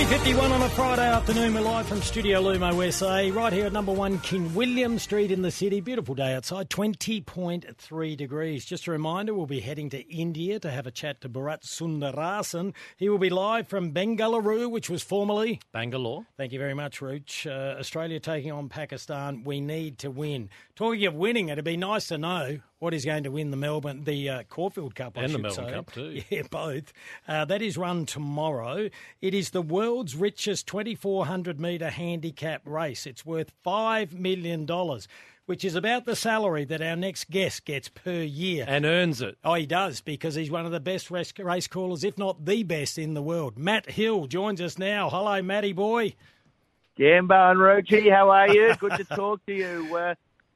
3.51 on a Friday afternoon. We're live from Studio Lumo SA, right here at number one King William Street in the city. Beautiful day outside, 20.3 degrees. Just a reminder, we'll be heading to India to have a chat to Bharat Sundaresan. He will be live from Bengaluru, which was formerly Bangalore. Thank you very much, Rooch. Uh, Australia taking on Pakistan. We need to win. Talking of winning, it'd be nice to know what is going to win the Melbourne, the uh, Caulfield Cup, I and the Melbourne say. Cup too. Yeah, both. Uh, that is run tomorrow. It is the world's richest 2,400 metre handicap race. It's worth $5 million, which is about the salary that our next guest gets per year. And earns it. Oh, he does, because he's one of the best race, race callers, if not the best in the world. Matt Hill joins us now. Hello, Matty boy. Gambo and Rochi, how are you? Good to talk to you. Uh,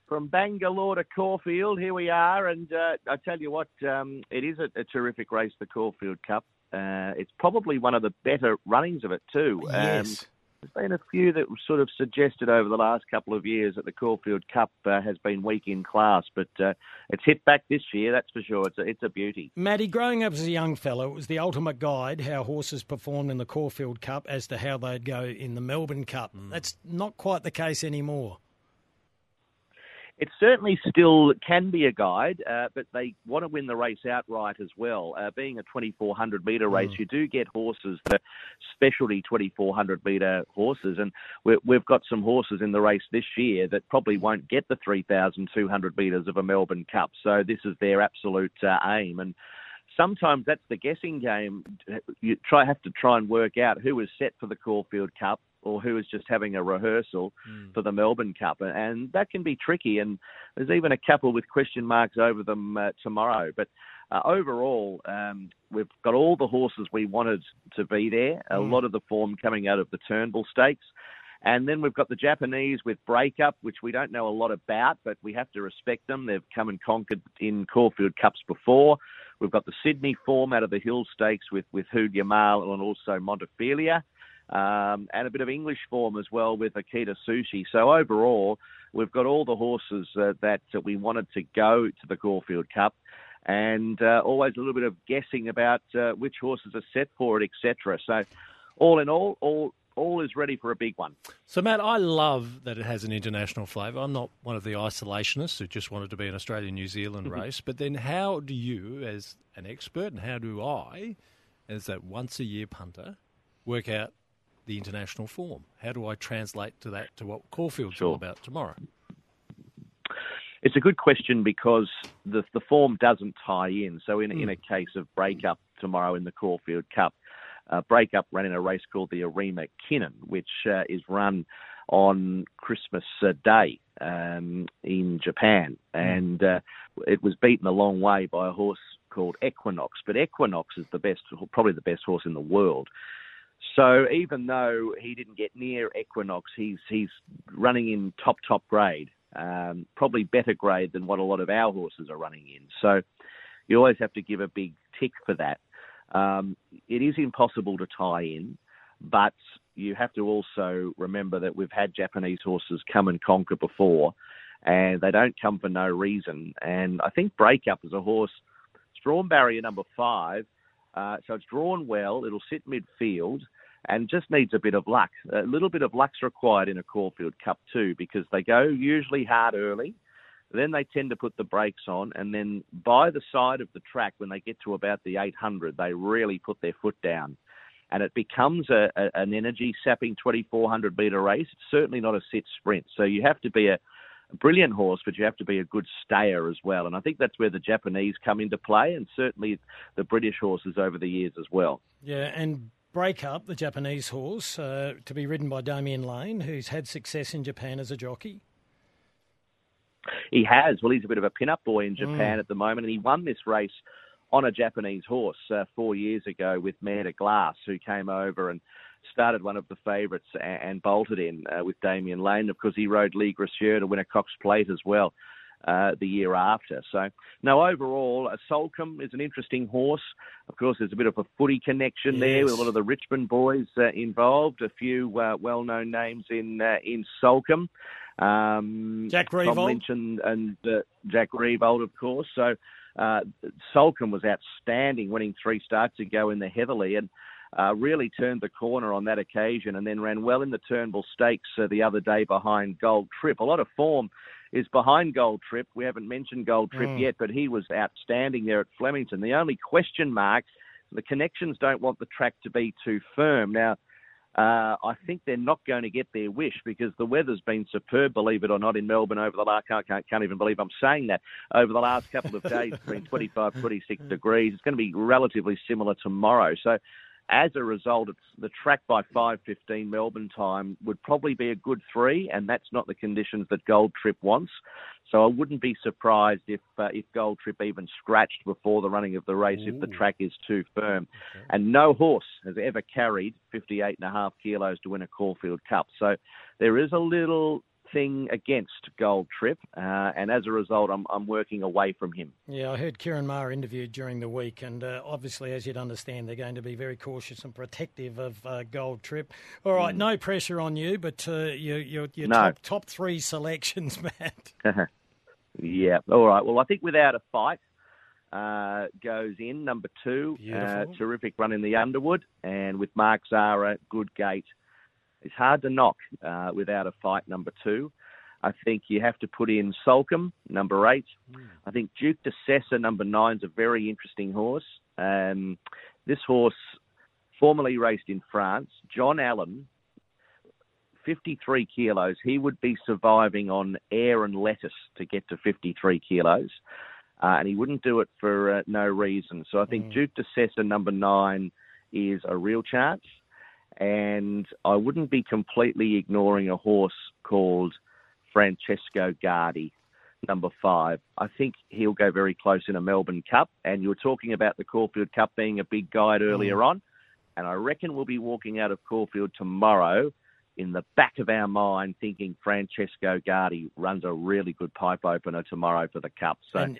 from Bangalore to Caulfield, here we are, and uh, I tell you what, um, it is a, a, terrific race, the Caulfield Cup. Uh, it's probably one of the better runnings of it too. Yes. Um, there's been a few that sort of suggested over the last couple of years that the Caulfield Cup uh, has been weak in class, but uh, it's hit back this year, that's for sure. It's a, it's a beauty. Matty, growing up as a young fellow, it was the ultimate guide how horses performed in the Caulfield Cup as to how they'd go in the Melbourne Cup. Mm. That's not quite the case anymore. It certainly still can be a guide, uh, but they want to win the race outright as well. Uh, being a 2400 metre race, mm. you do get horses that are specialty 2400 metre horses, and we have got some horses in the race this year that probably won't get the 3200 metres of a Melbourne Cup. So this is their absolute uh, aim, and sometimes that's the guessing game. You try have to try and work out who is set for the Caulfield Cup or who is just having a rehearsal mm. for the Melbourne Cup, and that can be tricky. And there's even a couple with question marks over them uh, tomorrow. But uh, overall, um, we've got all the horses we wanted to be there. A mm. lot of the form coming out of the Turnbull Stakes. And then we've got the Japanese with Breakup, which we don't know a lot about, but we have to respect them. They've come and conquered in Caulfield Cups before. We've got the Sydney form out of the Hill Stakes with, with Hood Yamal and also Montefilia um, and a bit of English form as well with Okita Soushi. So overall, we've got all the horses uh, that we wanted to go to the Caulfield Cup. And uh, always a little bit of guessing about uh, which horses are set for it, etc. So, all in all, all all is ready for a big one. So, Matt, I love that it has an international flavour. I'm not one of the isolationists who just wanted to be an Australian New Zealand race. But then, how do you, as an expert, and how do I, as that once a year punter, work out the international form? How do I translate to that to what Caulfield's sure. all about tomorrow? It's a good question because the the form doesn't tie in. So in mm. in a case of breakup tomorrow in the Caulfield Cup, uh, breakup ran in a race called the Arima Kinen, which uh, is run on Christmas uh, Day um, in Japan, mm. and uh, it was beaten a long way by a horse called Equinox. But Equinox is the best, probably the best horse in the world. So even though he didn't get near Equinox, he's he's running in top top grade, um, probably better grade than what a lot of our horses are running in. So you always have to give a big tick for that. Um, it is impossible to tie in, but you have to also remember that we've had Japanese horses come and conquer before, and they don't come for no reason. And I think Breakup is a horse, it's drawn barrier number five, uh, so it's drawn well. It'll sit midfield and just needs a bit of luck. A little bit of luck's required in a Caulfield Cup too, because they go usually hard early. Then they tend to put the brakes on, and then by the side of the track, when they get to about the 800, they really put their foot down. And it becomes a, a, an energy sapping 2400 metre race. It's certainly not a sit sprint. So you have to be a, a brilliant horse, but you have to be a good stayer as well. And I think that's where the Japanese come into play, and certainly the British horses over the years as well. Yeah, and Breakup, the Japanese horse, uh, to be ridden by Damian Lane, who's had success in Japan as a jockey. He has. Well, he's a bit of a pin-up boy in Japan mm. at the moment, and he won this race on a Japanese horse uh, four years ago with Mer de Glace, who came over and started one of the favourites and, and, bolted in uh, with Damian Lane. Of course, he rode Lys Gracieux to win a Cox Plate as well. Uh, the year after. So, no, overall, Soulcombe is an interesting horse. Of course, there's a bit of a footy connection there with a lot of the Richmond boys uh, involved. A few uh, well-known names in uh, in Soulcombe. Um, Jack Tom Riewoldt. Lynch and, and uh, Jack Riewoldt, of course. So, uh, Soulcombe was outstanding, winning three starts ago in the Heatherlie, and uh, really turned the corner on that occasion, and then ran well in the Turnbull Stakes uh, the other day behind Gold Trip. A lot of form is behind Gold Trip. We haven't mentioned Gold Trip Mm. yet, but he was outstanding there at Flemington. The only question mark, the connections don't want the track to be too firm. Now, uh, I think they're not going to get their wish because the weather's been superb, believe it or not, in Melbourne over the last, I can't, can't even believe I'm saying that, over the last couple of days, it's been 25, 26 degrees. It's going to be relatively similar tomorrow. So, as a result, it's the track by 5:15 Melbourne time would probably be a good three, and that's not the conditions that Gold Trip wants. So I wouldn't be surprised if uh, if Gold Trip even scratched before the running of the race if the track is too firm. And no horse has ever carried 58 and a half kilos to win a Caulfield Cup. So there is a little against Gold Trip, uh, and as a result, I'm I'm working away from him. Yeah, I heard Ciaron Maher interviewed during the week, and uh, obviously, as you'd understand, they're going to be very cautious and protective of uh, Gold Trip. All right, no pressure on you, but uh, your your, your Mm. No. top, top three selections, Matt. Yeah. All right. Well, I think without a fight uh, goes in number two. Uh, terrific run in the Underwood, and with Mark Zahra, good gate. It's hard to knock uh, without a fight. Number two. I think you have to put in Soulcombe, number eight. I think Duke de Sessa, number nine, is a very interesting horse. Um, this horse, formerly raced in France, John Allen, 53 kilos. He would be surviving on air and lettuce to get to 53 kilos. Uh, and he wouldn't do it for uh, no reason. So I think Duke de Sessa, number nine, is a real chance. And I wouldn't be completely ignoring a horse called Francesco Guardi, number five. I think he'll go very close in a Melbourne Cup. And you were talking about the Caulfield Cup being a big guide earlier mm. on. And I reckon we'll be walking out of Caulfield tomorrow in the back of our mind thinking Francesco Guardi runs a really good pipe opener tomorrow for the Cup. So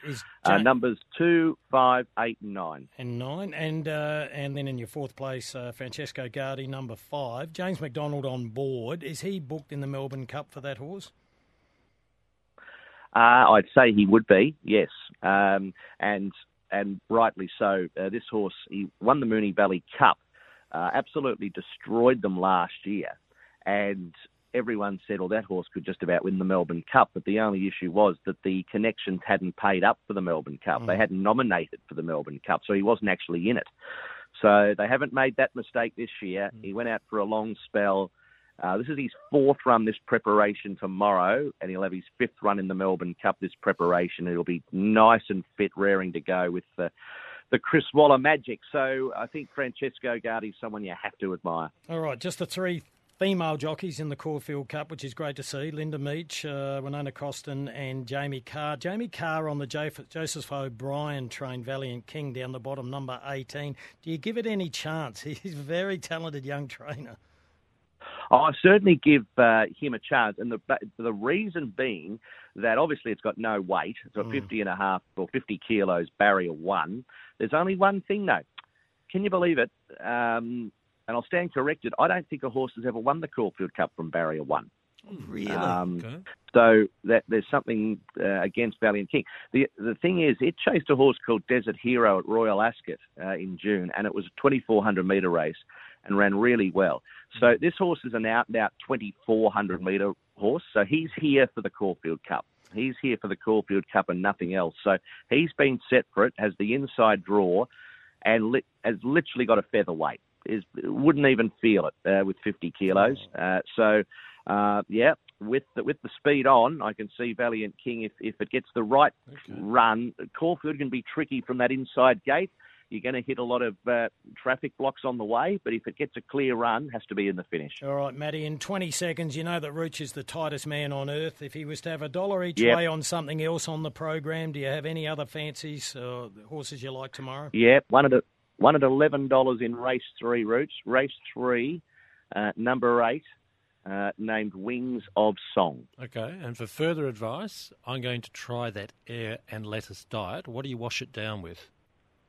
uh, numbers two, five, eight, and nine. and nine, and uh, and then in your fourth place, uh, Francesco Guardi, number five. James McDonald on board. Is he booked in the Melbourne Cup for that horse? Uh, I'd say he would be, yes, um, and and rightly so. Uh, this horse, he won the Moonee Valley Cup, uh, absolutely destroyed them last year, and everyone said, "Well, that horse could just about win the Melbourne Cup." But the only issue was that the connections hadn't paid up for the Melbourne Cup. They hadn't nominated for the Melbourne Cup, so he wasn't actually in it. So they haven't made that mistake this year. He went out for a long spell. Uh, this is his fourth run this preparation tomorrow, and he'll have his fifth run in the Melbourne Cup this preparation. It'll be nice and fit, raring to go with the, the Chris Waller magic. So I think Francesco Guardi's someone you have to admire. All right, just the three female jockeys in the Caulfield Cup, which is great to see. Linda Meech, uh, Winona Costin, and Jamie Kah. Jamie Kah on the Joseph O'Brien trained Valiant King down the bottom, number 18. Do you give it any chance? He's a very talented young trainer. I certainly give uh, him a chance, and the the reason being that obviously it's got no weight. It's got 50 and a half or 50 kilos barrier one. There's only one thing though. Can you believe it? Um, and I'll stand corrected. I don't think a horse has ever won the Caulfield Cup from barrier one. Really? Um, Okay. So that there's something uh, against Valiant King. The the thing is, it chased a horse called Desert Hero at Royal Ascot uh, in June, and it was a 2,400 metre race and ran really well. So this horse is an out and out 2,400 metre horse. So he's here for the Caulfield Cup. He's here for the Caulfield Cup and nothing else. So he's been set for it, has the inside draw, and li- has literally got a featherweight. Is wouldn't even feel it uh, with 50 kilos. Uh, so uh, yeah, with the, with the speed on, I can see Valiant King if if it gets the right run. Caulfield can be tricky from that inside gate. You're going to hit a lot of uh, traffic blocks on the way, but if it gets a clear run, has to be in the finish. All right, Matty, in 20 seconds, you know that Rooch is the tightest man on earth. If he was to have a dollar each Yep. way on something else on the program, do you have any other fancies or horses you like tomorrow? Yeah, one of a, one at eleven dollars in race three routes. Race three, uh, number eight, uh, named Wings of Song. Okay, and for further advice, I'm going to try that air and lettuce diet. What do you wash it down with?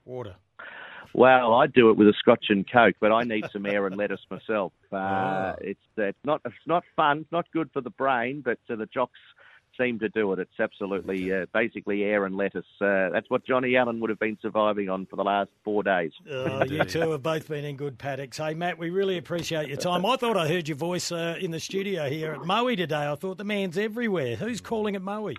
Water. Well, I do it with a Scotch and Coke, but I need some air and lettuce myself. Uh, Ah. It's it's not it's not fun. It's not good for the brain, but the jocks seem to do it. It's absolutely uh, basically air and lettuce. Uh, that's what Johnny Allen would have been surviving on for the last four days. Oh, you two have both been in good paddocks. Hey, Matt, we really appreciate your time. I thought I heard your voice uh, in the studio here at Moe today. I thought the man's everywhere. Who's calling at Moe?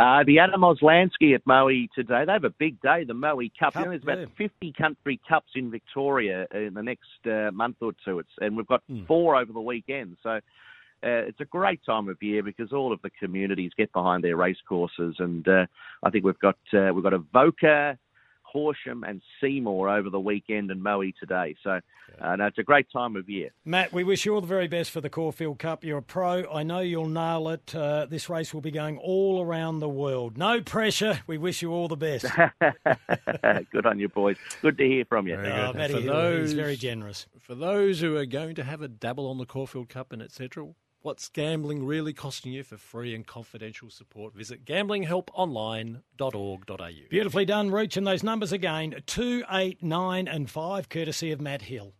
Uh, the Adam Lansky at Moe today, they have a big day, the Moe Cup. Cup, you know, there's about yeah. 50 country cups in Victoria in the next uh, month or two. It's, and we've got Hmm. four over the weekend. So uh, it's a great time of year because all of the communities get behind their race courses. And uh, I think we've got, uh, we've got Avoca, Horsham and Seymour over the weekend and Moe today. So uh, no, it's a great time of year. Matt, we wish you all the very best for the Caulfield Cup. You're a pro. I know you'll nail it. Uh, this race will be going all around the world. No pressure. We wish you all the best. Good on you, boys. Good to hear from you. Very Oh. Matty For Hill, he's very generous. For those who are going to have a dabble on the Caulfield Cup and etc., what's gambling really costing you for free and confidential support? Visit gamblinghelponline.org.au. Beautifully done, Rooch. And those numbers again two, eight, nine, and 5, courtesy of Matt Hill.